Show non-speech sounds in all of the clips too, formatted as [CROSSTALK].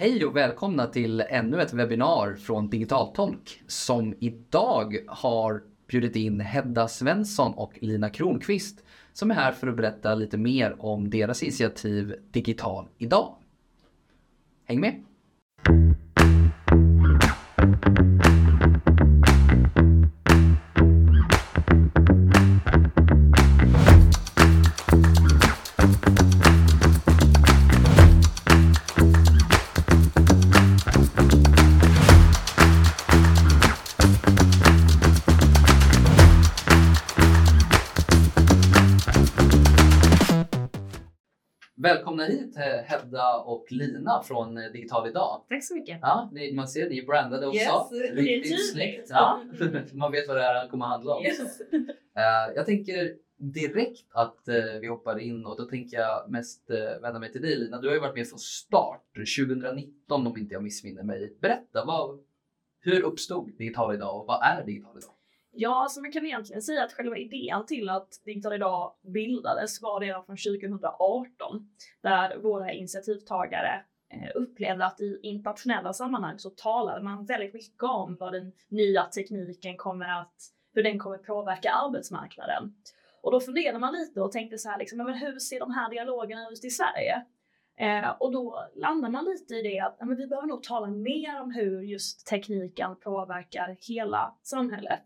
Hej och välkomna till ännu ett webbinar från Digitaltolk som idag har bjudit in Hedda Svensson och Lina Kronqvist som är här för att berätta lite mer om deras initiativ Digital idag. Häng med! Välkomna hit eh, Hedda och Lina från eh, Digital idag. Tack så mycket. Ja, ni, man ser ni är brandade också. Yes, det är Riktigt snyggt. Ja. [LAUGHS] man vet vad det här kommer handla om. Yes. Eh, jag tänker direkt att eh, vi hoppar in och då tänker jag mest uh, vända mig till dig Lina. Du har ju varit med från start 2019 om inte jag missminner mig. Berätta, vad, hur uppstod Digital idag och vad är Digital idag? Ja, så man kan egentligen säga att själva idén till att Digital idag bildades var redan från 2018 där våra initiativtagare eh, upplevde att i internationella sammanhang så talade man väldigt mycket om vad den nya tekniken kommer att, hur den kommer påverka arbetsmarknaden. Och då funderade man lite och tänkte så här, liksom, men hur ser de här dialogerna ut i Sverige? Eh, och då landar man lite i det att ja, men vi behöver nog tala mer om hur just tekniken påverkar hela samhället.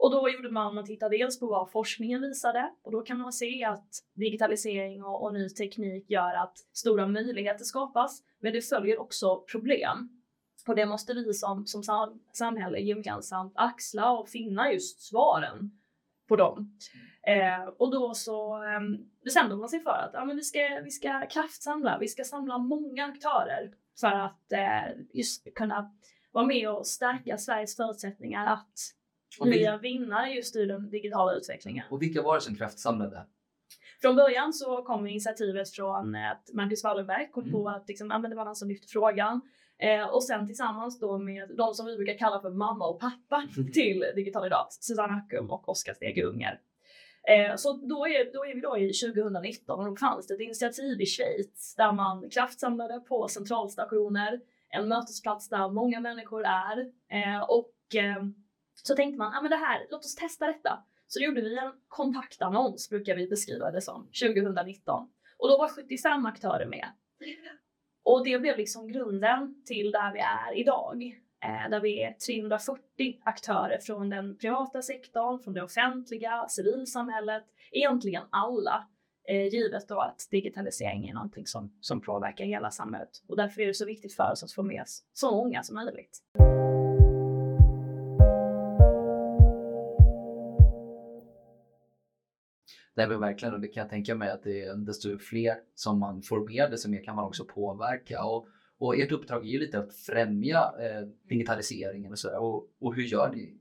Och då gjorde man, man tittade dels på vad forskningen visade och då kan man se att digitalisering och, och ny teknik gör att stora möjligheter skapas, men det följer också problem. Och det måste vi som, som samhälle gemensamt axla och finna just svaren på dem. Eh, och då så eh, bestämde man sig för att ja, men vi, ska, vi ska kraftsamla, vi ska samla många aktörer för att eh, just kunna vara med och stärka Sveriges förutsättningar att och en vinnare just i den digitala utvecklingen. Och vilka var det som kraftsamlade? Från början så kom initiativet från att Marcus Wallenberg kom Mm. på att liksom, ja, det var han som lyfte frågan. Eh, och sen tillsammans då med de som vi brukar kalla för mamma och pappa [LAUGHS] till Digital idag, Susanne Hackum och Oskar Stege Unger. Eh, så då är, då är vi då i 2019 och då fanns det ett initiativ i Schweiz där man kraftsamlade på centralstationer, en mötesplats där många människor är eh, och eh, så tänkte man, ah, men det här, låt oss testa detta. Så då gjorde vi en kontaktannons, brukar vi beskriva det som, 2019. Och då var 75 aktörer med. Och det blev liksom grunden till där vi är idag. Eh, där vi är 340 aktörer från den privata sektorn, från det offentliga, civilsamhället, egentligen alla. Eh, givet då att digitalisering är någonting som, som påverkar hela samhället. Och därför är det så viktigt för oss att få med oss så många som möjligt. Det är väl verkligen och det kan jag tänka mig att det är desto fler som man får med desto mer kan man också påverka. Och, och ert uppdrag är ju lite att främja eh, digitaliseringen och sådär. Och, och hur gör ni?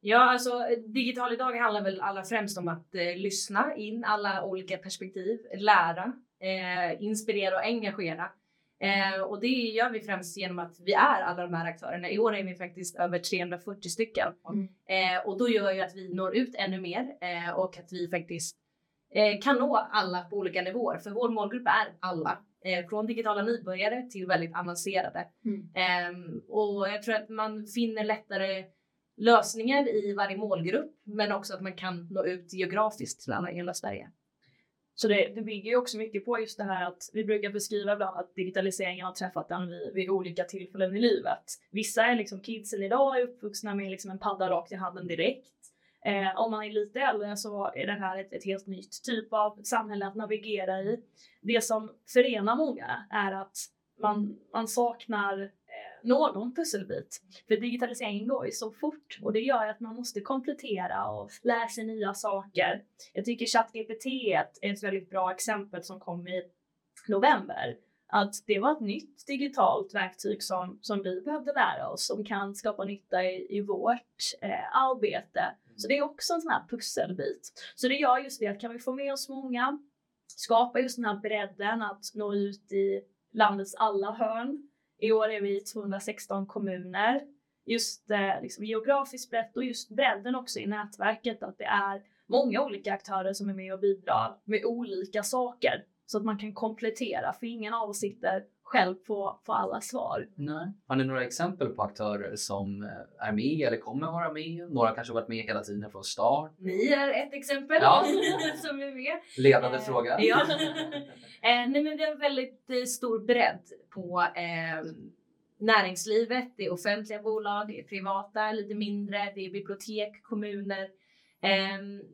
Ja, alltså digital idag handlar väl allra främst om att eh, lyssna in alla olika perspektiv, lära, eh, inspirera och engagera. Eh, och det gör vi främst genom att vi är alla de här aktörerna. I år är vi faktiskt över 340 stycken Mm. eh, och då gör ju att vi når ut ännu mer eh, och att vi faktiskt kan nå alla på olika nivåer. För vår målgrupp är alla. Eh, från digitala nybörjare till väldigt avancerade. Mm. Ehm, och jag tror att man finner lättare lösningar i varje målgrupp, men också att man kan nå ut geografiskt till alla i hela Sverige. Så det, det bygger ju också mycket på just det här att vi brukar beskriva ibland att digitaliseringen har träffat en vid, vid olika tillfällen i livet. Vissa är liksom kidsen idag är uppvuxna med liksom en padda rakt i handen direkt. Eh, om man är lite äldre så är det här ett, ett helt nytt typ av samhälle att navigera i. Det som förenar många är att man, man saknar eh, någon pusselbit. För digitaliseringen går ju så fort och det gör att man måste komplettera och lära sig nya saker. Jag tycker ChatGPT är ett, väldigt bra exempel som kom i november. Att det var ett nytt digitalt verktyg som, som vi behövde lära oss som kan skapa nytta i, i vårt eh, arbete. Så det är också en sån här pusselbit. Så det gör just det att kan vi få med oss många, skapa just den här bredden att nå ut i landets alla hörn. I år är vi 216 kommuner. Just eh, liksom geografiskt brett och just bredden också i nätverket att det är många olika aktörer som är med och bidrar med olika saker så att man kan komplettera för ingen av oss sitter själv på, på alla svar. Nej. Har ni några exempel på aktörer som eh, är med eller kommer vara med? Några kanske varit med hela tiden från start. Ni är ett exempel Ja. [LAUGHS] som är med. Ledande Eh, fråga. Ja. [LAUGHS] eh, nej, men vi har en väldigt eh, stor bredd på eh, näringslivet. Det är offentliga bolag, det är privata, lite mindre, det är bibliotek, kommuner.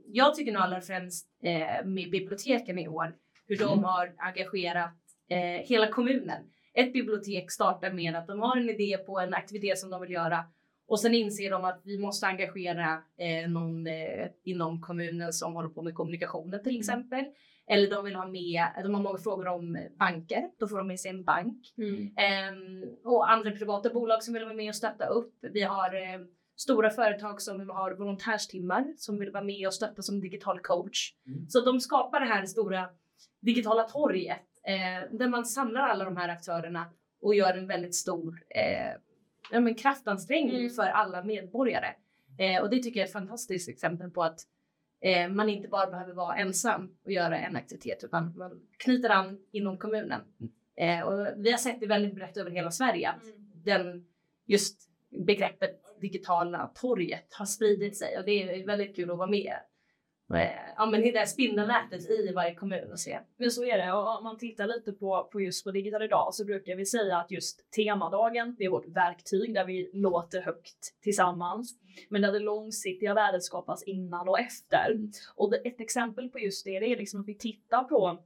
Jag tycker nog allra främst med biblioteken i år, hur de Mm. har engagerat eh, hela kommunen. Ett bibliotek startar med att de har en idé på en aktivitet som de vill göra och sen inser de att vi måste engagera eh, någon eh, inom kommunen som håller på med kommunikationen till exempel. Eller de vill ha med, de har många frågor om banker, då får de med sig en bank. Ehm, och andra privata bolag som vill vara med och stötta upp. Vi har eh, stora företag som har volontärstimmar som vill vara med och stötta som digital coach. Mm. Så de skapar det här stora digitala torget eh, där man samlar alla de här aktörerna och gör en väldigt stor eh, ja, men kraftansträngning Mm. för alla medborgare. Eh, och det tycker jag är ett fantastiskt exempel på att eh, man inte bara behöver vara ensam och göra en aktivitet utan man knyter an inom kommunen. Eh, och vi har sett det väldigt brett över hela Sverige att den, just begreppet digitala torget har spridit sig och det är väldigt kul att vara med. Ja, men det där spindelnätet i varje kommun och se. Men så är det och om man tittar lite på, på just på Digital idag så brukar vi säga att just temadagen, det är vårt verktyg där vi låter högt tillsammans. Men där det långsiktiga värdet skapas innan och efter. Och det, ett exempel på just det, det är liksom att vi tittar på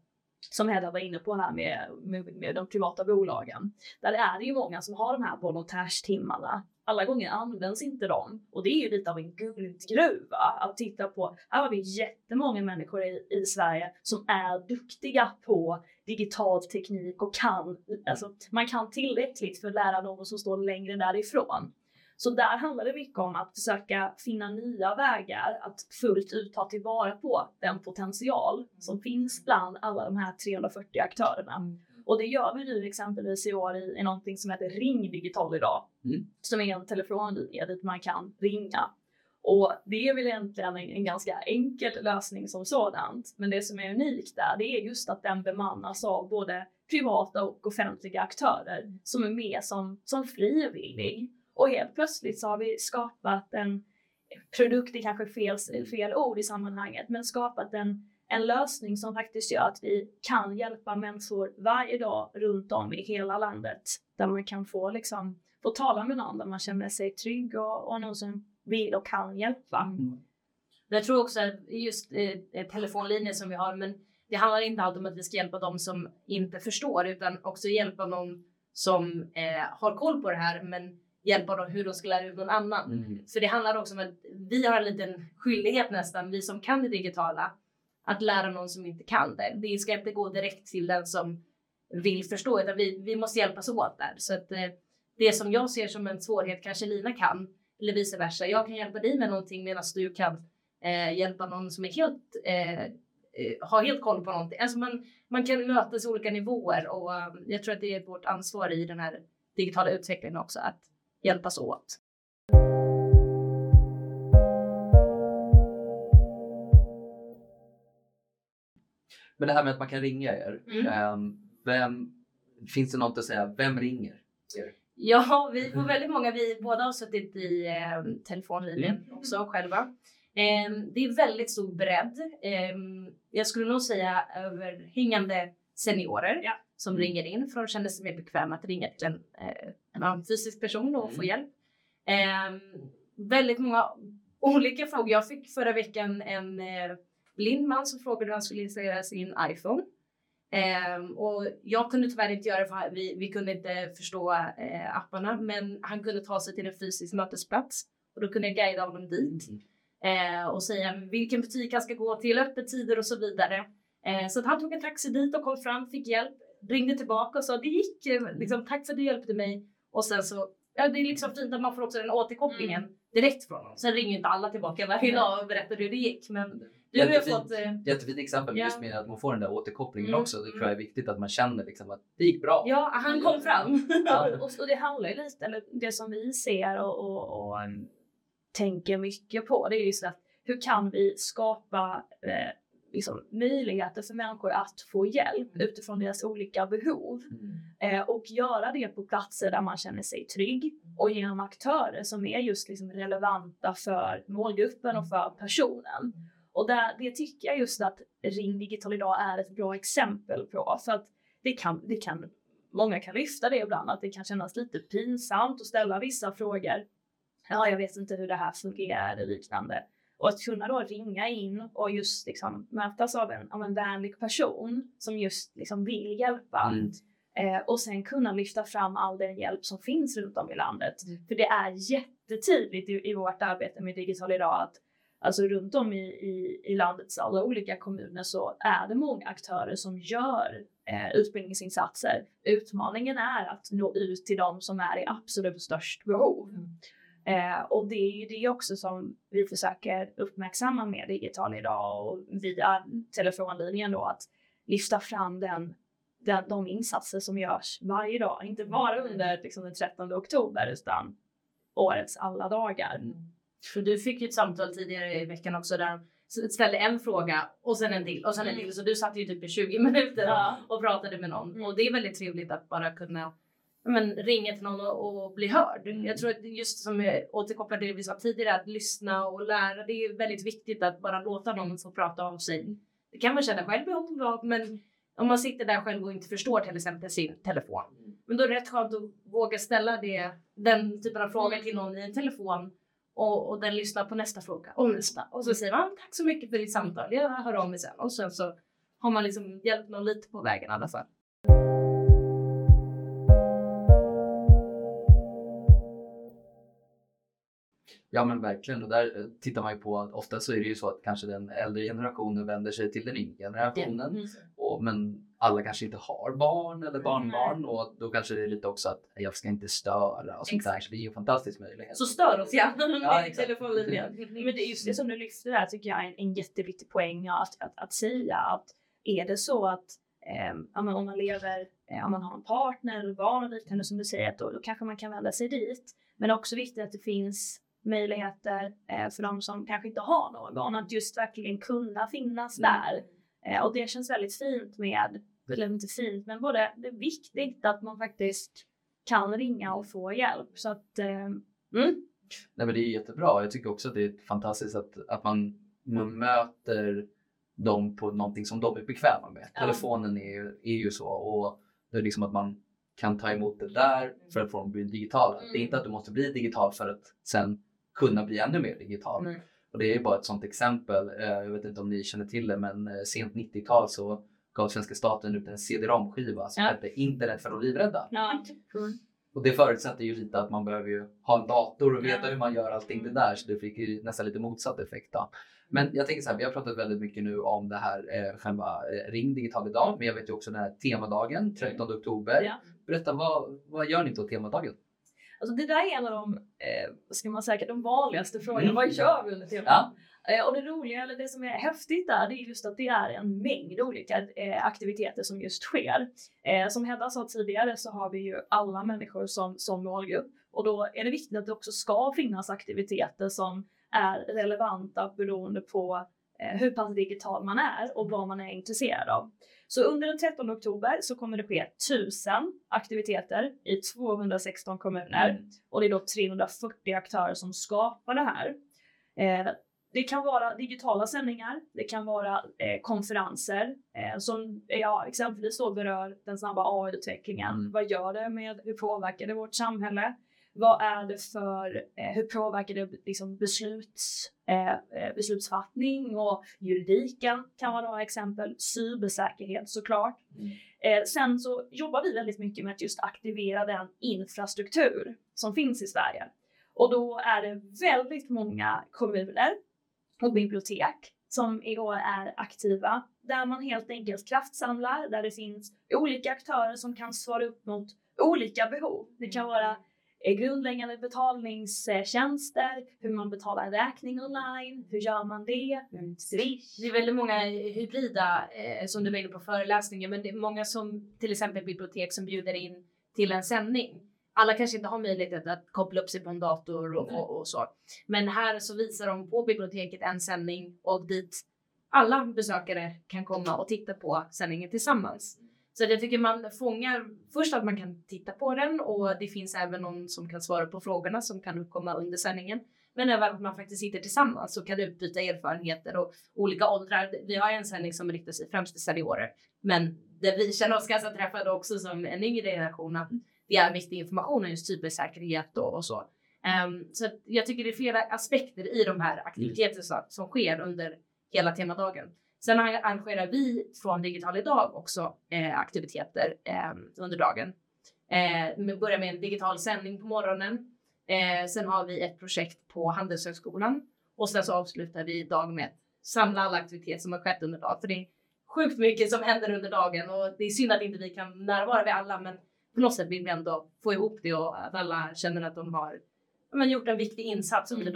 som Hedda var inne på här med, med, med de privata bolagen. Där är det ju många som har de här volontärstimmarna. Alla gånger används inte de. Och det är ju lite av en guldgruva att titta på. Här har vi jättemånga människor i, i Sverige som är duktiga på digital teknik och kan, alltså man kan tillräckligt för att lära någon som står längre därifrån. Så där handlar det mycket om att försöka finna nya vägar att fullt ut ta tillvara på den potential som finns bland alla de här 340 aktörerna. Mm. Och det gör vi nu exempelvis i år i, i någonting som heter Ring Digital idag. Mm. Som är en telefonlinje dit man kan ringa. Och det är väl egentligen en, en ganska enkel lösning som sådant. Men det som är unikt där, det är just att den bemannas av både privata och offentliga aktörer som är med som, som frivillig. Och helt plötsligt så har vi skapat en produkt, det är kanske fel, fel ord i sammanhanget, men skapat en, en lösning som faktiskt gör att vi kan hjälpa människor varje dag runt om i hela landet. Där man kan få, liksom, få tala med någon där man känner sig trygg och, och någon som vill och kan hjälpa. Jag tror också att just eh, telefonlinjer som vi har, men det handlar inte alltid om att vi ska hjälpa dem som inte förstår, utan också hjälpa någon som eh, har koll på det här, men hjälpa dem hur de ska lära ut någon annan. Mm. Så det handlar också om att vi har en liten skyldighet nästan, vi som kan det digitala, att lära någon som inte kan det. Det ska inte gå direkt till den som vill förstå, utan vi, vi måste hjälpas åt där. Så att eh, det som jag ser som en svårighet kanske Lina kan, eller vice versa. Jag kan hjälpa dig med någonting medan du kan eh, hjälpa någon som är helt, eh, eh har helt koll på någonting. Alltså man, man kan mötas i olika nivåer och eh, jag tror att det är vårt ansvar i den här digitala utvecklingen också att hjälpas åt. Men det här med att man kan ringa er. Mm. ehm, vem, finns det något att säga? Vem ringer? Ja, vi får väldigt många. Vi båda har suttit i eh, telefonlinjen också själva. Eh, det är väldigt stor bredd. Eh, jag skulle nog säga överhängande seniorer Ja. som ringer in för de känner sig mer bekväma att ringa till en, eh, en fysisk person och få Mm. hjälp. Eh, väldigt många olika frågor. Jag fick förra veckan en eh, blind man som frågade hur han skulle installera sin iPhone. Ehm, och jag kunde tyvärr inte göra det för vi, vi kunde inte förstå eh, apparna, men han kunde ta sig till en fysisk mötesplats och då kunde jag guida honom dit eh, och säga vilken butik han ska gå till, öppettider och så vidare. Eh, så att han tog en taxi dit och kom fram, fick hjälp, ringde tillbaka och sa det gick, liksom, tack för att du hjälpte mig. Och sen så, ja det är liksom fint att man får också den återkopplingen direkt från honom. Sen ringer inte alla tillbaka varje dag och berättar hur det gick, men Jättefint. fått eh, Jättefint exempel Ja. just med att man får den där återkopplingen Mm. också. Det tror jag är viktigt att man känner liksom att det gick bra. Ja, han kom fram. Ja, [LAUGHS] och, och det handlar ju lite, eller det som vi ser och, och, och um, tänker mycket på, det är ju så att hur kan vi skapa eh, liksom, möjligheter för människor att få hjälp Mm. utifrån deras olika behov. Eh, och göra det på platser där man känner sig trygg och genom aktörer som är just liksom relevanta för målgruppen och för personen. Och där, det tycker jag just att Ring Digital idag är ett bra exempel på. För att det kan, det kan, många kan lyfta det ibland, att det kan kännas lite pinsamt att ställa vissa frågor. Ja, jag vet inte hur det här fungerar eller liknande. Och att kunna då ringa in och just liksom mötas av en, av en vänlig person som just liksom vill hjälpa. Mm. Eh, och sen kunna lyfta fram all den hjälp som finns runt om i landet. Mm. För det är jättetydligt i, i vårt arbete med Digital idag att alltså runt om i, i, i landets alla olika kommuner så är det många aktörer som gör eh, utbildningsinsatser. Utmaningen är att nå ut till de som är i absolut störst behov. Mm. Eh, och det är ju det också som vi försöker uppmärksamma med Digital idag och via telefonlinjen då att lyfta fram den, den, de insatser som görs varje dag. Inte bara under liksom, den 13 oktober utan årets alla dagar. För du fick ju ett samtal tidigare i veckan också där de ställde en fråga och sen en till och sen en till. Så du satt ju typ i 20 [LAUGHS] minuter Ja. och pratade med någon. Mm. Och det är väldigt trevligt att bara kunna men, ringa till någon och, och bli hörd. Mm. Jag tror att just som jag återkopplar till det vi sa tidigare, att lyssna och lära. Det är väldigt viktigt att bara låta någon få prata av sig. Det kan man känna själv behov av, men om man sitter där själv och inte förstår till exempel sin telefon. Men då är det rätt skönt att våga ställa det, den typen av frågor till någon i en telefon och, och den lyssnar på nästa fråga och nästa. Och så säger man "Ah, tack så mycket för ditt samtal, jag hör av mig sen. Och sen så har man liksom hjälpt någon lite på vägen i alla fall. Ja men verkligen och där eh, tittar man ju på att ofta så är det ju så att kanske den äldre generationen vänder sig till den yngre generationen. Mm. Men alla kanske inte har barn eller barnbarn och då kanske det är lite också att jag ska inte störa och sånt där. Så det är ju en fantastisk möjlighet. Så stör oss Ja, telefonlinjen. Men det är just det som du lyfter där tycker jag är en, en jätteviktig poäng att, att, att säga att är det så att eh, ja, om man lever, eh, om man har en partner eller barn och liknande som du säger, att då, då kanske man kan vända sig dit. Men också viktigt att det finns möjligheter eh, för de som kanske inte har barn att just verkligen kunna finnas där. Eh, och det känns väldigt fint med, eller inte fint, men både det är viktigt att man faktiskt kan ringa och få hjälp. Så att, eh, mm, Nej, men det är jättebra. Jag tycker också att det är fantastiskt att, att man, man möter dem på någonting som de är bekväma med. Ja. Telefonen är, ju- är ju så och det är liksom att man kan ta emot det där för att få dem att bli digitala. Det är inte att du måste bli digital för att sen kunna bli ännu mer digital. Nej. Och det är bara ett sånt exempel. Eh, Jag vet inte om ni känner till det men eh, sent 90-tal så gav svenska staten ut en CD-ROM-skiva som Ja. hette Internet för de livrädda. ja. Och det förutsätter ju lite att man behöver ju ha en dator och veta Ja. hur man gör allting det där. Så det fick ju nästan lite motsatt effekt då. Men jag tänker så här, vi har pratat väldigt mycket nu om det här eh, själva eh, Ring digital idag. Men jag vet ju också den här temadagen 13 oktober. Ja. Berätta, vad, vad gör ni på temadagen? Alltså det där är en av de, eh, ska man säga, de vanligaste frågorna. Mm. Vad gör vi under temat? Ja. Eh, och det roliga, eller det som är häftigt där, det är just att det är en mängd olika eh, aktiviteter som just sker. Eh, som Hedda sa tidigare så har vi ju alla människor som, som målgrupp. Och då är det viktigt att det också ska finnas aktiviteter som är relevanta beroende på eh, hur pass digital man är och vad man är intresserad av. Så under den 13 oktober så kommer det ske 1000 aktiviteter i 216 kommuner och det är då 340 aktörer som skapar det här. Eh, det kan vara digitala sändningar, det kan vara eh, konferenser eh, som ja, exempelvis då berör den snabba AI-utvecklingen. Mm. Vad gör det med, hur påverkar det vårt samhälle? Vad är det för, eh, hur påverkar det liksom besluts, eh, eh, beslutsfattning och juridiken kan vara några exempel. Cybersäkerhet såklart. Mm. Sen så jobbar vi väldigt mycket med att just aktivera den infrastruktur som finns i Sverige. Och då är det väldigt många kommuner och bibliotek som i år är aktiva, där man helt enkelt kraftsamlar, där det finns olika aktörer som kan svara upp mot olika behov. Det kan vara grundläggande betalningstjänster, hur man betalar en räkning online, hur gör man det? Swish. Det är väldigt många hybrida eh, som du var inne på föreläsningen, men det är många som till exempel bibliotek som bjuder in till en sändning. Alla kanske inte har möjlighet att koppla upp sig på en dator och, och, och så. Men här så visar de på biblioteket en sändning och dit alla besökare kan komma och titta på sändningen tillsammans. Så att jag tycker man fångar först att man kan titta på den och det finns även någon som kan svara på frågorna som kan uppkomma under sändningen. Men även att man faktiskt sitter tillsammans och kan utbyta erfarenheter och olika åldrar. Vi har en sändning som riktar sig främst till seniorer, men där vi känner oss ganska träffade också som en yngre generation att det är viktig information om just cybersäkerhet och, och så. Um, så jag tycker det är flera aspekter i de här aktiviteterna som sker under hela temadagen. Sen arrangerar vi från Digital idag också eh, aktiviteter eh, under dagen. Eh, vi börjar med en digital sändning på morgonen. Eh, sen har vi ett projekt på Handelshögskolan och sen så avslutar vi dagen med att samla alla aktiviteter som har skett under dagen. För det är sjukt mycket som händer under dagen och det är synd att inte vi kan närvara vid alla, men på något sätt vill vi ändå få ihop det och att alla känner att de har men, gjort en viktig insats under mm.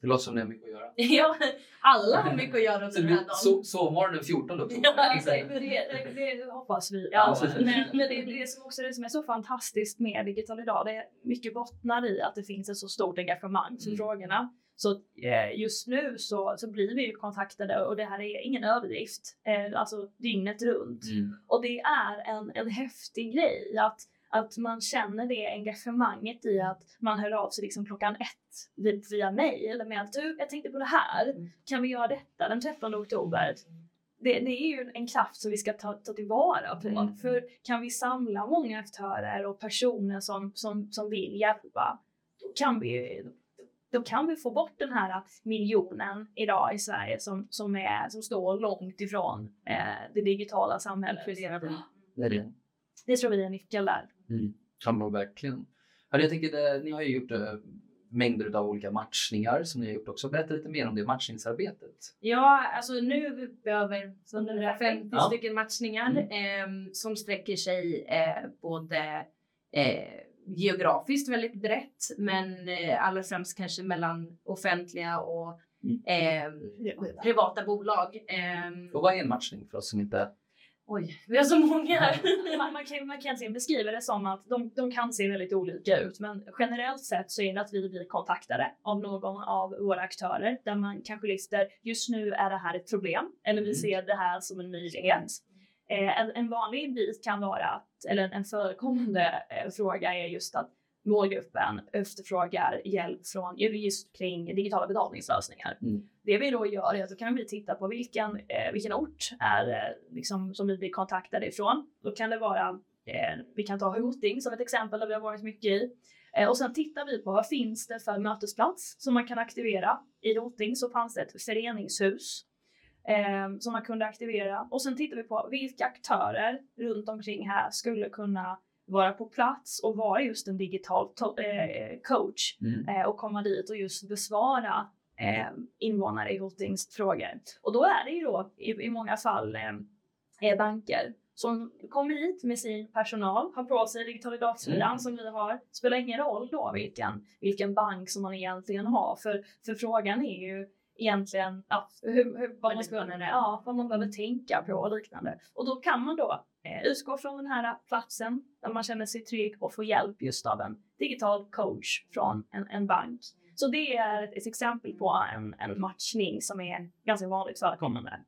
Det låter som det är mycket att göra. [LAUGHS] ja, alla har mycket att göra under den här dagen. So sovmorgon den 14 oktober. Ja, exakt. Det, det, det, hoppas vi. Ja, men, men det, det som också det som är så fantastiskt med Digital idag, det är mycket bottnar i att det finns ett så stort engagemang för mm. frågorna. Så eh, just nu så, så blir vi ju kontaktade och det här är ingen överdrift. Eh, alltså dygnet runt. Mm. Och det är en, en häftig grej att att man känner det engagemanget i att man hör av sig liksom klockan ett via mail med att du, jag tänkte på det här. Mm. Kan vi göra detta den 13 oktober? Det, det, är ju en kraft som vi ska ta, ta tillvara på. Mm. För kan vi samla många aktörer och personer som, som, som vill hjälpa, då kan vi då kan vi få bort den här miljonen idag i Sverige som, som, är, som står långt ifrån eh, det digitala samhället. Det, är det. Det tror vi är nyckeln där. Mm. Ja, men verkligen. jag tänker, ni har ju gjort äh, mängder av olika matchningar som ni har gjort också. Berätta lite mer om det matchningsarbetet. Ja, alltså nu är vi uppe över 150 ja. stycken matchningar mm. eh, som sträcker sig eh, både eh, geografiskt väldigt brett, men eh, allra främst kanske mellan offentliga och mm. eh, privata bolag. Eh, och vad är en matchning för oss som inte Oj, vi har så många här. man, man, kan, man kan beskriva det som att de, de kan se väldigt olika ut, men generellt sett så är det att vi blir kontaktade av någon av våra aktörer där man kanske lister just nu är det här ett problem eller vi mm. ser det här som en möjlighet. Eh, en, en, vanlig bit kan vara att, eller en förekommande eh, fråga är just att målgruppen efterfrågar hjälp från just kring digitala betalningslösningar. Mm. Det vi då gör är att då kan vi titta på vilken, eh, vilken ort är eh, liksom, som vi blir kontaktade ifrån. Då kan det vara, eh, vi kan ta Hoting som ett exempel där vi har varit mycket i. Eh, och sen tittar vi på vad finns det för mötesplats som man kan aktivera. I Hoting så fanns det ett föreningshus eh, som man kunde aktivera och sen tittar vi på vilka aktörer runt omkring här skulle kunna vara på plats och vara just en digital eh, coach mm. eh, och komma dit och just besvara eh, invånare i Hotings frågor. Och då är det ju då i, i många fall eh, banker som kommer hit med sin personal, har på sig digitalidatsidan mm. som vi har. Spelar ingen roll då vilken, vilken bank som man egentligen har, för, för frågan är ju egentligen ja, hur, hur, vad, man ska, ja, vad man behöver tänka på och liknande. Och då kan man då eh, utgå från den här platsen där man känner sig trygg och få hjälp just av en digital coach från en, en bank. Så det är ett, ett exempel på en, en matchning som är ganska vanligt förekommande.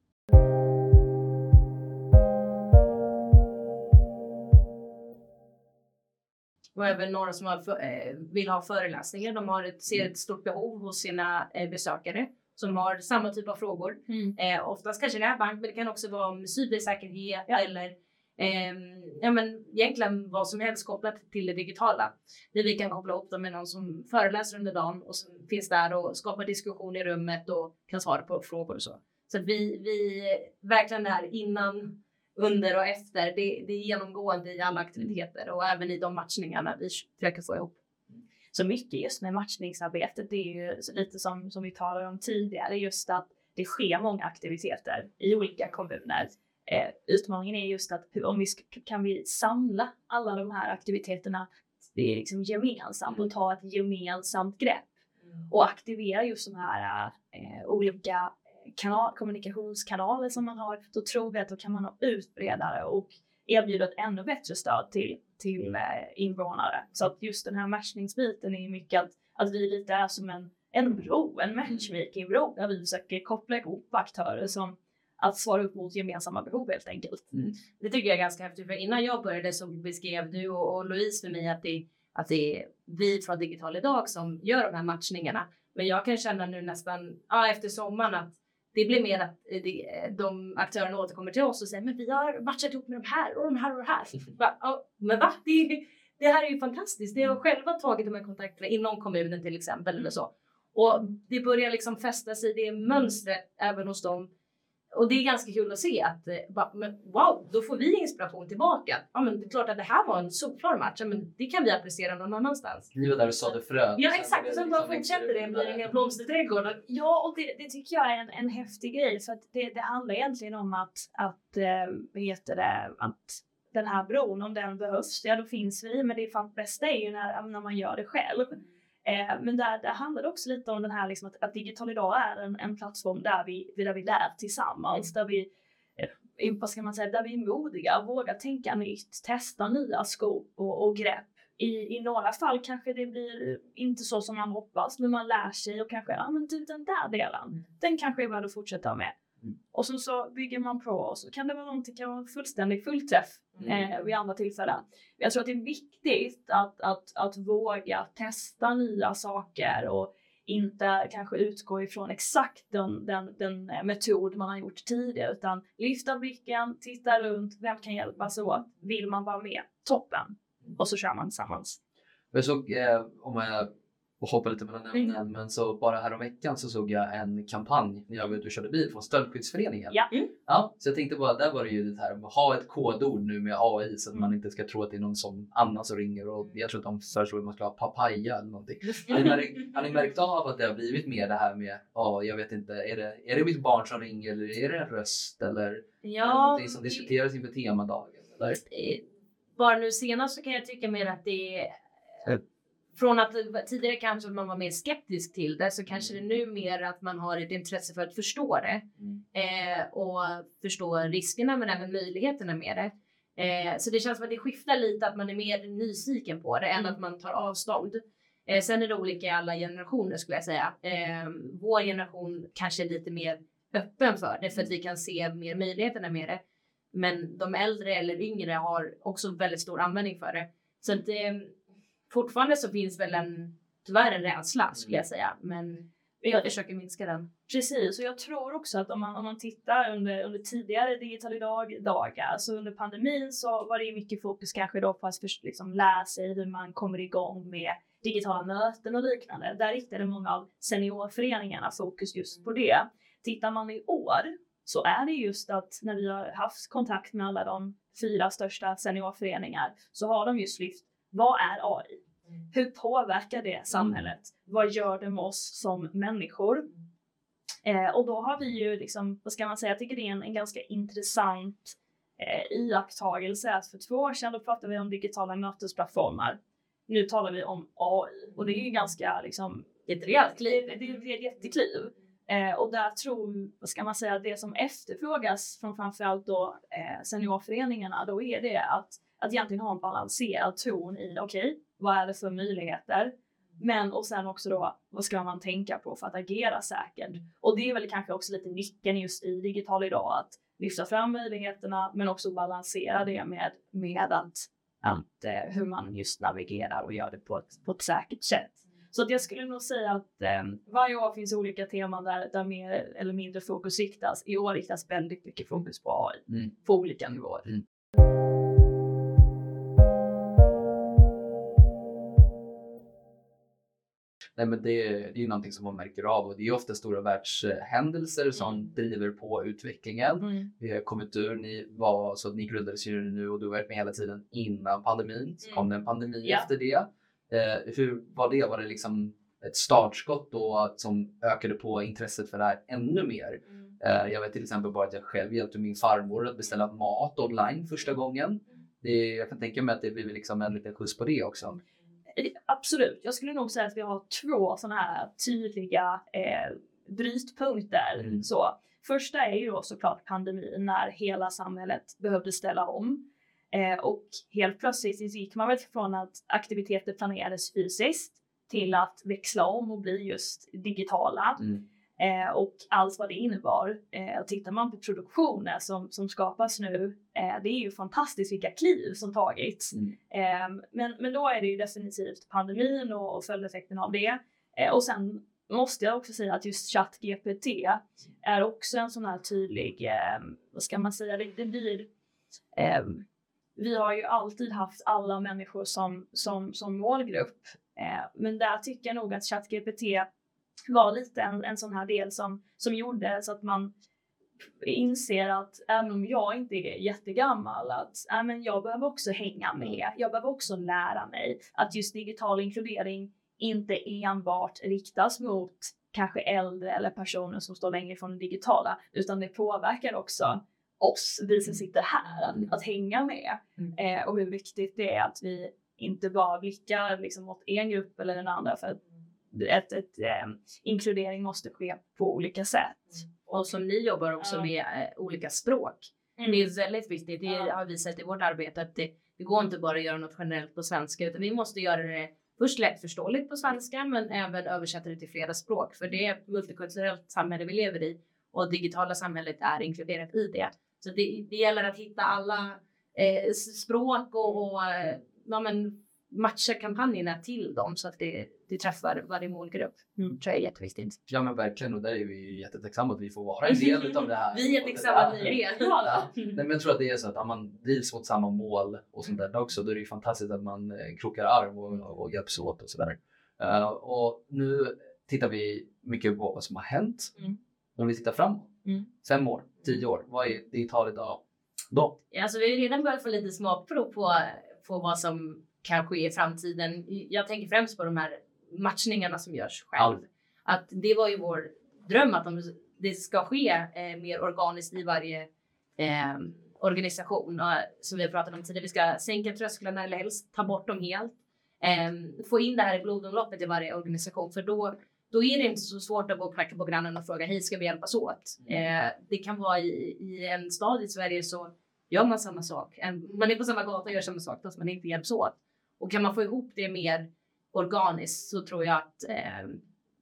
Och även några som har, eh, vill ha föreläsningar. De har ett, ser ett stort behov hos sina eh, besökare som har samma typ av frågor. Mm. Eh, oftast kanske det är bank, men det kan också vara om cybersäkerhet ja. eller eh, ja, men egentligen vad som helst kopplat till det digitala. Där vi kan koppla ihop dem med någon som föreläser under dagen och som finns där och skapar diskussion i rummet och kan svara på frågor och så. Så att vi, vi verkligen här innan, under och efter. Det, det är genomgående i alla aktiviteter och även i de matchningarna vi försöker få ihop så mycket just med matchningsarbetet. Det är ju lite som, som vi talade om tidigare, just att det sker många aktiviteter i olika kommuner. Eh, utmaningen är just att hur, om vi kan vi samla alla de här aktiviteterna det är liksom gemensamt och ta ett gemensamt grepp mm. och aktivera just de här eh, olika kanal, kommunikationskanaler som man har. Då tror vi att då kan man ha ut bredare och erbjuda ett ännu bättre stöd till, till eh, invånare. Så att just den här matchningsbiten är mycket att, att vi lite är som en en bro, en matchmaking-bro där vi försöker koppla ihop aktörer som att svara upp mot gemensamma behov helt enkelt. Mm. Det tycker jag är ganska häftigt för innan jag började så beskrev du och, och Louise för mig att det, att det är vi från Digital idag som gör de här matchningarna. Men jag kan känna nu nästan ja, efter sommaren att det blir mer att det, de aktörerna återkommer till oss och säger men vi har matchat ihop med de här och de här och de här. [LAUGHS] Va, ja, men va? Det, det här är ju fantastiskt. Det har Mm. själva tagit de här kontakterna inom kommunen till exempel eller så. Och det börjar liksom fästa sig det mönstret även hos dem. Och det är ganska kul att se att eh, bara, men wow, då får vi inspiration tillbaka. Ja, men det är klart att det här var en solklar match. Men det kan vi applicera någon annanstans. Ni var där och sådde frön. Ja, exakt. Och sen det bara liksom fortsätter det. växer blir en hel blomsterträdgård. Ja, och det, det tycker jag är en, en häftig grej för att det, det handlar egentligen om att, att vad heter det, att den här bron, om den behövs, ja då finns vi, men det fan bästa är ju när, när man gör det själv. Eh, men där, där handlar det också lite om den här liksom att, att digital idag är en, en plattform där vi, där vi lär tillsammans, där vi eh, vad ska man säga, där vi är modiga, vågar tänka nytt, testa nya skop och, och grepp. I, I några fall kanske det blir inte så som man hoppas, men man lär sig och kanske, ja men du den där delen, den kanske är värd att fortsätta med. Mm. Och så, så bygger man på och så kan det vara någonting, kan vara fullständig fullträff Mm. eh, vid andra tillfällen. Jag tror att det är viktigt att, att, att våga testa nya saker och inte kanske utgå ifrån exakt den, den, den eh, metod man har gjort tidigare utan lyfta blicken, titta runt, vem kan hjälpas åt? Vill man vara med? Toppen! Och så kör man tillsammans. Jag såg, eh, om jag hoppar lite mellan ämnen, Mm. men så bara häromveckan så såg jag en kampanj när jag var ute och körde bil från Stöldskyddsföreningen. Ja. Mm. ja. Så jag tänkte bara, där var det ju det här ha ett kodord nu med AI så att man inte ska tro att det är någon som annan som ringer och jag tror att de föreslår att man ska ha papaya eller någonting. Har ni, märkt, har ni märkt av att det har blivit mer det här med, ja jag vet inte, är det, är det mitt barn som ringer eller är det en röst eller är det Ja, någonting som diskuteras inför temadagen? Eller? eh, bara nu senast så kan jag tycka mer att det är. Från att det- tidigare kanske man var mer skeptisk till det så kanske det nu mer att man har ett intresse för att förstå det Mm. eh, och förstå riskerna men även möjligheterna med det. Eh, så det känns som att det skiftar lite att man är mer nyfiken på det än Mm. att man tar avstånd. Eh, sen är det olika i alla generationer skulle jag säga. Eh, vår generation kanske är lite mer öppen för det för att vi kan se mer möjligheterna med det. Men de äldre eller yngre har också väldigt stor användning för det. Så att eh, fortfarande så finns väl en, tyvärr en rädsla skulle jag säga. Men jag försöker minska den. Precis, och jag tror också att om man, om man tittar under, under tidigare digital idag-dagar, så under pandemin så var det ju mycket fokus kanske då på att först, liksom, lära sig hur man kommer igång med digitala möten och liknande. Där riktade många av seniorföreningarna fokus just på det. Tittar man i år så är det just att när vi har haft kontakt med alla de fyra största seniorföreningar så har de just lyft vad är AI? Hur påverkar det samhället? Vad gör det med oss som människor? Eh, och då har vi ju liksom, vad ska man säga, jag tycker det är en, en ganska intressant eh, iakttagelse. Att för två år sedan då pratade vi om digitala mötesplattformar. Nu talar vi om AI och det är ju ganska liksom, Ett rejält kliv. det är ett jättekliv. Eh, och där tror, vad ska man säga, det som efterfrågas från framförallt då eh, seniorföreningarna, då är det att, att egentligen ha en balanserad ton i, okej, vad är det för möjligheter? Men och sen också då, vad ska man tänka på för att agera säkert? Och det är väl kanske också lite nyckeln just i digital idag, att lyfta fram möjligheterna men också balansera det med, med att, att eh, hur man just navigerar och gör det på ett, på ett säkert sätt. Så att jag skulle nog säga att eh, varje år finns olika teman där, där mer eller mindre fokus riktas. I år riktas väldigt mycket fokus på AI Mm. på olika nivåer. Nej, men det, det är ju någonting som man märker av och det är ofta stora världshändelser som Mm. driver på utvecklingen. Mm. Vi har kommit ur, ni var så ni grundades ju nu och du har varit med hela tiden innan pandemin. Så Mm. kom det en pandemi Ja. efter det. Eh, hur var det? Var det liksom ett startskott då som ökade på intresset för det här ännu mer? Eh, jag vet till exempel bara att jag själv hjälpte min farmor att beställa mat online första gången. Det, jag kan tänka mig att det blir liksom en liten skjuts på det också. Absolut. Jag skulle nog säga att vi har två sådana här tydliga eh, brytpunkter. Mm. Så, första är ju då såklart pandemin när hela samhället behövde ställa om. Eh, och helt plötsligt gick man väl från att aktiviteter planerades fysiskt till att växla om och bli just digitala. Mm. Eh, och allt vad det innebar. Eh, och tittar man på produktioner som, som skapas nu, eh, det är ju fantastiskt vilka kliv som tagits. Mm. Eh, men, men då är det ju definitivt pandemin och, och följdeffekten av det. Eh, och sen måste jag också säga att just ChatGPT är också en sån här tydlig, eh, vad ska man säga, det, det blir eh, vi har ju alltid haft alla människor som, som, som målgrupp. Eh, men där tycker jag nog att ChatGPT var lite en, en sån här del som, som gjorde så att man inser att även om jag inte är jättegammal att äh, men jag behöver också hänga med. Jag behöver också lära mig att just digital inkludering inte enbart riktas mot kanske äldre eller personer som står längre från det digitala utan det påverkar också oss, vi som sitter här, att, att hänga med. Mm. Eh, och hur viktigt det är att vi inte bara blickar liksom mot en grupp eller den andra för ett, ett, eh, inkludering måste ske på olika sätt. Och som ni jobbar också med eh, olika språk. Det är väldigt viktigt. Det har vi sett i vårt arbete att det, det går inte bara att göra något generellt på svenska utan vi måste göra det först lättförståeligt på svenska men även översätta det till flera språk för det är ett multikulturellt samhälle vi lever i och digitala samhället är inkluderat i det. Så det, det gäller att hitta alla eh, språk och, och eh, ja, men matcha kampanjerna till dem så att det, det träffar varje målgrupp. Mm. tror jag är jätteviktigt. Ja men verkligen och där är vi jättetacksamma att vi får vara en del utav det här. Vi är jättetacksamma att ni är det. Ja. Nej, men jag tror att det är så att om man drivs mot samma mål och sånt där också, då är det ju fantastiskt att man eh, krokar arm och, och hjälps åt och sådär. Eh, och nu tittar vi mycket på vad som har hänt. Mm. Om vi tittar framåt, Mm. fem år, tio år, vad är digital idag då? Ja, Alltså, vi har ju redan börjat få lite smakprov på, på vad som kan ske i framtiden. Jag tänker främst på de här matchningarna som görs själv. Att det var ju vår dröm att de, det ska ske eh, mer organiskt i varje eh, organisation. Och, som vi har pratat om tidigare, vi ska sänka trösklarna eller helst ta bort dem helt. Eh, få in det här i blodomloppet i varje organisation för då då är det inte så svårt att gå och knacka på grannen och fråga hej ska vi hjälpas åt? Eh, det kan vara i, i en stad i Sverige så gör man samma sak. Man är på samma gata och gör samma sak fast man inte hjälps åt. Och kan man få ihop det mer organiskt så tror jag att eh,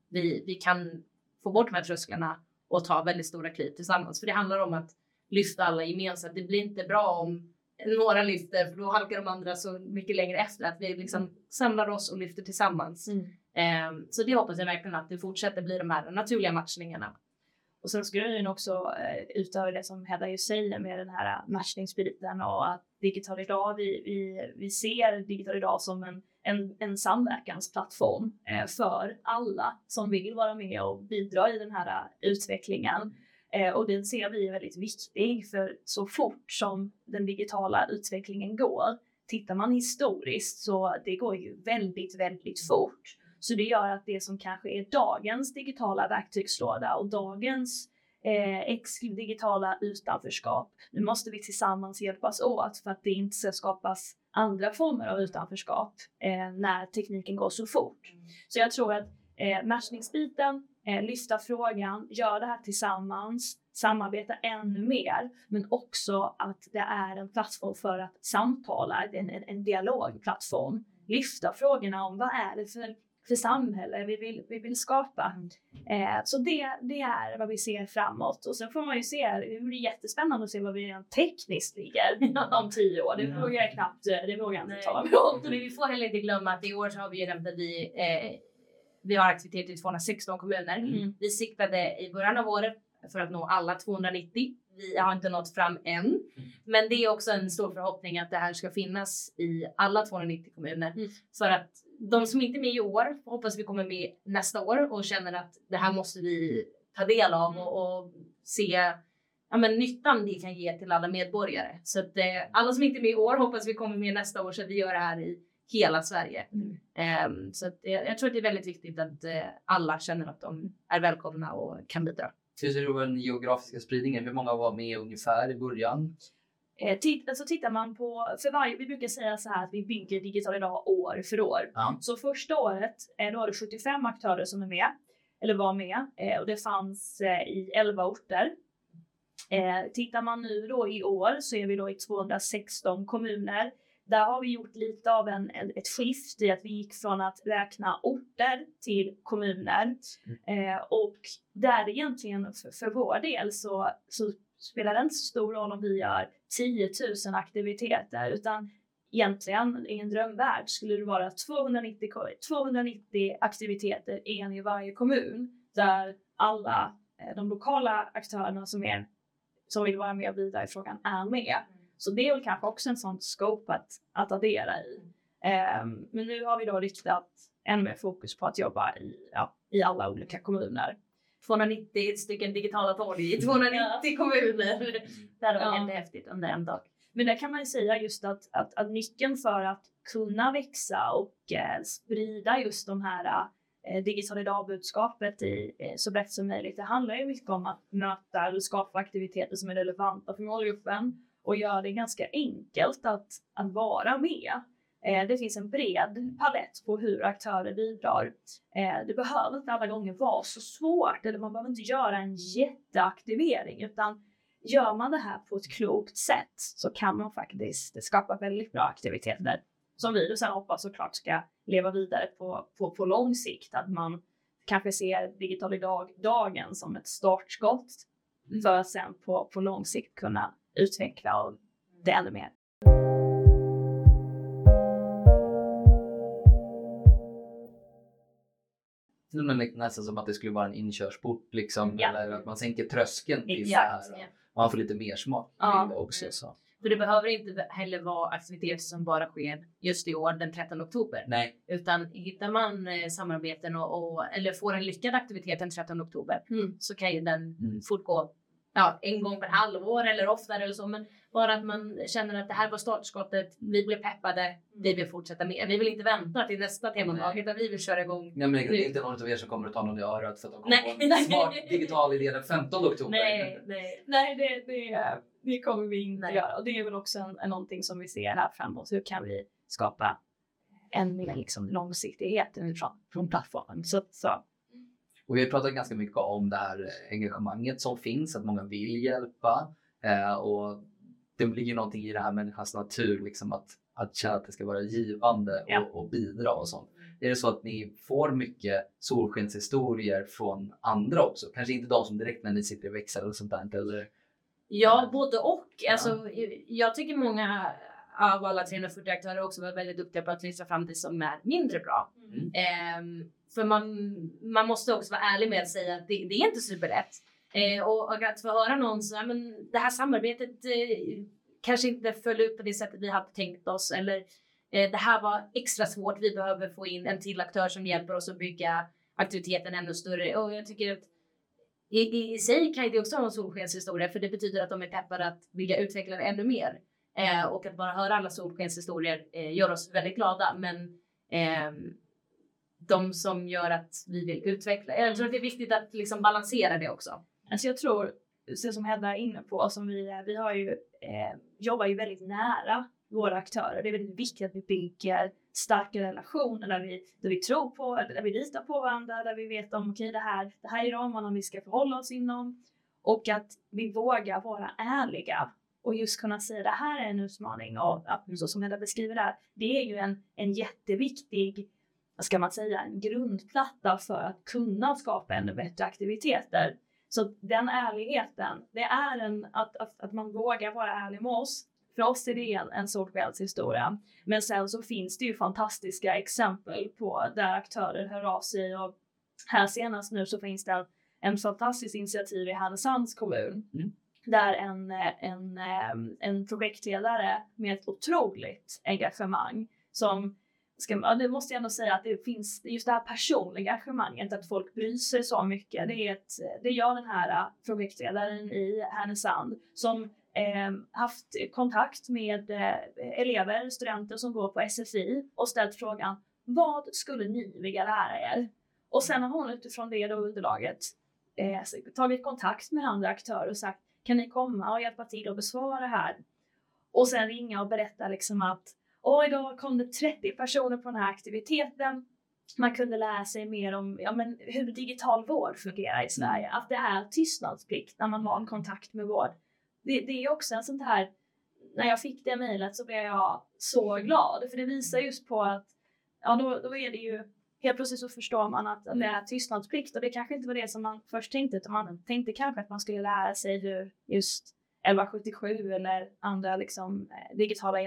vi, vi kan få bort de här trösklarna och ta väldigt stora kliv tillsammans. För det handlar om att lyfta alla gemensamt. Det blir inte bra om några lyfter för då halkar de andra så mycket längre efter. Att vi liksom samlar oss och lyfter tillsammans. Mm. Eh, så det hoppas jag verkligen att det fortsätter bli de här naturliga matchningarna. Och sen skulle jag också eh, utöver det som Hedda ju säger med den här matchningsbiten och att Digital idag, vi, vi, vi ser Digital idag som en, en, en samverkansplattform eh, för alla som vill vara med och bidra i den här eh, utvecklingen. Eh, och den ser vi är väldigt viktig för så fort som den digitala utvecklingen går, tittar man historiskt så det går ju väldigt, väldigt fort. Så det gör att det som kanske är dagens digitala verktygslåda och dagens eh, ex digitala utanförskap. Nu måste vi tillsammans hjälpas åt för att det inte ska skapas andra former av utanförskap eh, när tekniken går så fort. Så jag tror att eh, matchningsbiten, eh, lyfta frågan, gör det här tillsammans, samarbeta ännu mer, men också att det är en plattform för att samtala, en, en, en dialogplattform. Lyfta frågorna om vad är det för, för samhälle vi vill, vi vill skapa. Eh, så det, det är vad vi ser framåt och sen får man ju se, det blir jättespännande att se vad vi rent tekniskt ligger [LAUGHS] om tio år. Det Mm. vågar jag knappt, eh, det vågar jag inte tala om. Men vi får heller inte glömma att i år så har vi ju nämnt att vi, eh, vi har aktiviteter i 216 kommuner. Mm. Vi siktade i början av året för att nå alla 290. Vi har inte nått fram än, men det är också en stor förhoppning att det här ska finnas i alla 290 kommuner. Mm. För att de som inte är med i år hoppas vi kommer med nästa år och känner att det här måste vi ta del av och, och se ja, men nyttan det kan ge till alla medborgare. Så att eh, alla som inte är med i år hoppas vi kommer med nästa år så att vi gör det här i hela Sverige. Mm. Ehm, så att, eh, jag tror att det är väldigt viktigt att eh, alla känner att de är välkomna och kan bidra. Hur ser du på den geografiska spridningen? Hur många var med ungefär i början? Eh, titt, alltså tittar man på, för varje, vi brukar säga så här att vi bygger digital idag år för år. Ja. Så första året, eh, då var det 75 aktörer som är med, eller var med, eh, och det fanns i 11 orter. Eh, tittar man nu då i år så är vi då i 216 kommuner. där har vi gjort lite av en, ett skift i att vi gick från att räkna orter till kommuner. Eh, och där egentligen för, för vår del så, så spelar det inte så stor roll om vi gör 10 000 aktiviteter utan egentligen i en drömvärld skulle det vara 290, 290 aktiviteter, en i varje kommun, där alla eh, de lokala aktörerna som, är, som vill vara med och bidra i frågan är med. Så det är väl kanske också en sån scope att, att addera i. Um, men nu har vi då riktat ännu mer fokus på att jobba i, ja, i alla olika kommuner. 290 stycken digitala torg i 290 kommuner. Det hade varit ja. häftigt under en dag. Men där kan man ju säga just att, att, att nyckeln för att kunna växa och eh, sprida just de här eh, digitala idag-budskapet i, eh, så brett som möjligt. Det handlar ju mycket om att möta eller skapa aktiviteter som är relevanta för målgruppen och göra det ganska enkelt att, att vara med. Eh, det finns en bred palett på hur aktörer bidrar. Eh, det behöver inte alla gånger vara så svårt eller man behöver inte göra en jätteaktivering utan gör man det här på ett klokt sätt så kan man faktiskt skapa väldigt bra aktiviteter som vi sen hoppas såklart ska leva vidare på, på, på lång sikt. Att man kanske ser digital idag dagen som ett startskott mm. för att sen på, på lång sikt kunna utveckla det ännu mer. Nästan som att det skulle vara en inkörsport liksom, ja. eller att man sänker tröskeln till Exakt. det här. Och man får lite mer smak ja. också. Så. För det behöver inte heller vara aktiviteter som bara sker just i år den 13 oktober. Nej. Utan hittar man eh, samarbeten och, och, eller får en lyckad aktivitet den 13 oktober mm. så kan ju den mm. fortgå ja, en gång per halvår eller oftare eller så. Men bara att man känner att det här var startskottet. Vi blev peppade. Vi vill fortsätta med. Vi vill inte vänta till nästa temadag utan vi vill köra igång. Nej, men det är inte någon av er som kommer att ta någon i örat för att de kommer nej. på en smart digital idé den 15 oktober. Nej, nej. nej det, det, det kommer vi inte nej. göra. Och det är väl också en, en, någonting som vi ser här framåt. Hur kan vi skapa en mer liksom, långsiktighet från, från plattformen? Så, så och vi har pratat ganska mycket om det här engagemanget som finns, att många vill hjälpa. Eh, och det ligger någonting i det här människans natur, liksom att, att känna att det ska vara givande och, ja. och bidra och sånt. Är det så att ni får mycket solskenshistorier från andra också? Kanske inte de som direkt när ni sitter i växel eller sånt där? Eller? Ja, både och. Ja. Alltså, jag tycker många av alla 340 aktörer också var väldigt duktiga på att lyfta fram det som är mindre bra. Mm. Eh, för man, man måste också vara ärlig med att säga att det, det är inte superlätt. Eh, och, och, att få höra någon så men det här samarbetet eh, kanske inte föll ut på det sättet vi hade tänkt oss eller eh, det här var extra svårt. Vi behöver få in en till aktör som hjälper oss att bygga aktiviteten ännu större. Och jag tycker att i, i, i sig kan det också vara en solskenshistoria för det betyder att de är peppade att vilja utveckla det ännu mer. Eh, och att bara höra alla solskenshistorier eh, gör oss väldigt glada. Men ehm, de som gör att vi vill utveckla. Jag tror att det är viktigt att liksom balansera det också. Alltså jag tror, så som Hedda är inne på, som vi, vi har ju, eh, jobbar ju väldigt nära våra aktörer. Det är väldigt viktigt att vi bygger starka relationer där vi, där vi tror på, där vi litar på varandra, där vi vet om okej okay, det här, det här är ramarna vi ska förhålla oss inom och att vi vågar vara ärliga och just kunna säga det här är en utmaning och så som Hedda beskriver det här, det är ju en, en jätteviktig vad ska man säga, en grundplatta för att kunna skapa ännu bättre aktiviteter. Så den ärligheten, det är en, att, att, att man vågar vara ärlig med oss. För oss är det en, en solskenshistoria. Men sen så finns det ju fantastiska exempel på där aktörer hör av sig och här senast nu så finns det en, en fantastisk initiativ i Härnösands kommun. Mm. Där en, en, en projektledare med ett otroligt engagemang som ska, ja, det måste jag ändå säga att det finns just det här personliga engagemanget, att folk bryr sig så mycket. Det, är ett, det gör den här äh, projektledaren i Härnösand som eh, haft kontakt med eh, elever, studenter som går på SFI och ställt frågan vad skulle ni vilja lära er? Och sen har hon utifrån det då underlaget eh, tagit kontakt med andra aktörer och sagt kan ni komma och hjälpa till att besvara det här? Och sen ringa och berätta liksom att och idag kom det 30 personer på den här aktiviteten. Man kunde lära sig mer om ja, men hur digital vård fungerar i Sverige. Att det är tystnadsplikt när man har en kontakt med vård. Det, det är också en sån här när jag fick det mejlet så blev jag så glad för det visar just på att ja, då, då är det ju helt plötsligt så förstår man att det är tystnadsplikt och det kanske inte var det som man först tänkte utan man tänkte kanske att man skulle lära sig hur just 1177 eller andra liksom, eh, digitala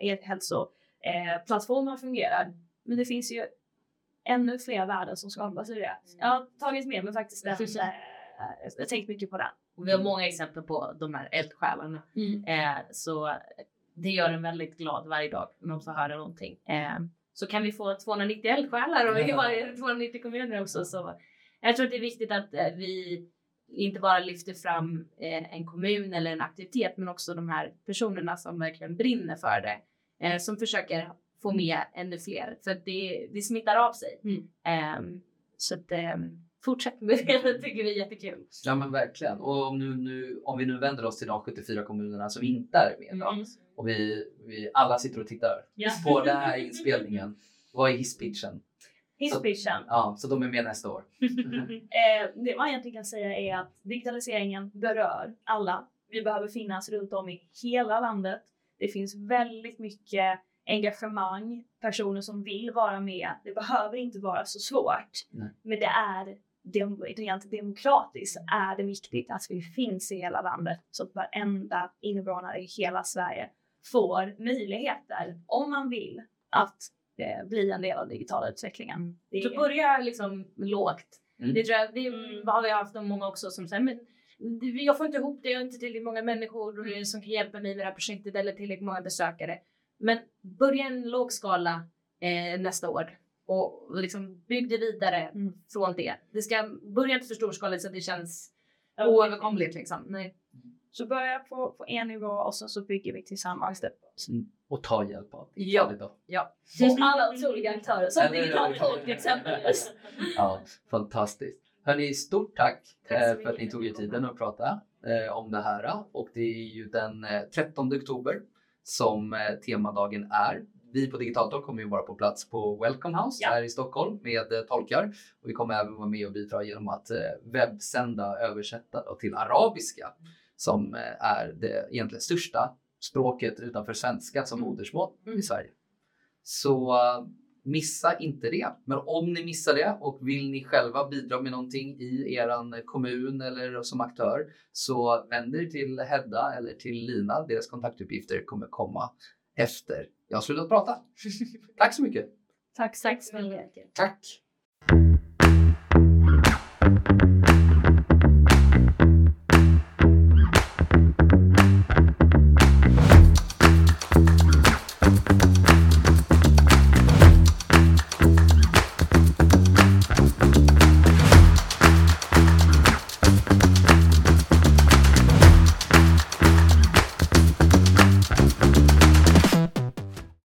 e-hälsoplattformar fungerar. Men det finns ju ännu fler värden som skapas i det. Jag har tagit med mig faktiskt den. [LAUGHS] Jag har tänkt mycket på den. Och vi har många exempel på de här eldsjälarna. Mm. Eh, så det gör en väldigt glad varje dag när man får höra någonting. Eh, så kan vi få 290 eldsjälar och i varje 290 kommuner också. Så jag tror att det är viktigt att eh, vi inte bara lyfter fram eh, en kommun eller en aktivitet men också de här personerna som verkligen brinner för det. Eh, som försöker få med ännu fler för det, det smittar av sig. Mm. Ehm, så att ehm, fortsätt med det, det tycker vi är jättekul. Ja men verkligen. Och om, nu, nu, om vi nu vänder oss till de 74 kommunerna som inte är med då, Mm. och vi, vi alla sitter och tittar Ja. på den här inspelningen. Vad är hisspitchen? Hisspitchen. Ja, så de är med nästa år. [LAUGHS] Eh, det man egentligen kan säga är att digitaliseringen berör alla. Vi behöver finnas runt om i hela landet. Det finns väldigt mycket engagemang, personer som vill vara med. Det behöver inte vara så svårt. Nej. Men det är dem- rent demokratiskt är det viktigt att vi finns i hela landet så att varenda invånare i hela Sverige får möjligheter, om man vill, att eh, bli en del av digitala utvecklingen. Det Så börja liksom lågt. Mm. Det tror jag, det Mm. har vi haft många också som säger men jag får inte ihop det, jag har inte tillräckligt många människor Mm. som kan hjälpa mig med det här projektet eller tillräckligt många besökare. Men börja en låg skala eh, nästa år och liksom bygg det vidare Mm. från det. Det ska börja inte för storskaligt så att det känns Ja, oöverkomligt liksom. Nej. Så börja på, på en nivå och sen så bygger vi tillsammans det. Och ta hjälp av Ja. det. Då. Ja. Hos alla otroliga aktörer som? Digital Tolk exempelvis. Ja, fantastiskt. Hörni, stort tack, Tack eh, för att ni tog er tiden att prata eh, om det här. Och det är ju den eh, 13 oktober som eh, temadagen är. Vi på Digitaltalk kommer ju vara på plats på Welcome House Ja. här i Stockholm med eh, tolkar. Och vi kommer även vara med och bidra genom att eh, webbsända och översätta då till arabiska som är det egentligen största språket utanför svenska som Mm. modersmål i Mm. Sverige. Så eh, missa inte det. Men om ni missar det och vill ni själva bidra med någonting i eran kommun eller som aktör så vänd er till Hedda eller till Lina. Deras kontaktuppgifter kommer komma efter jag har slutat prata. [LAUGHS] Tack så mycket. Tack så mycket. Tack.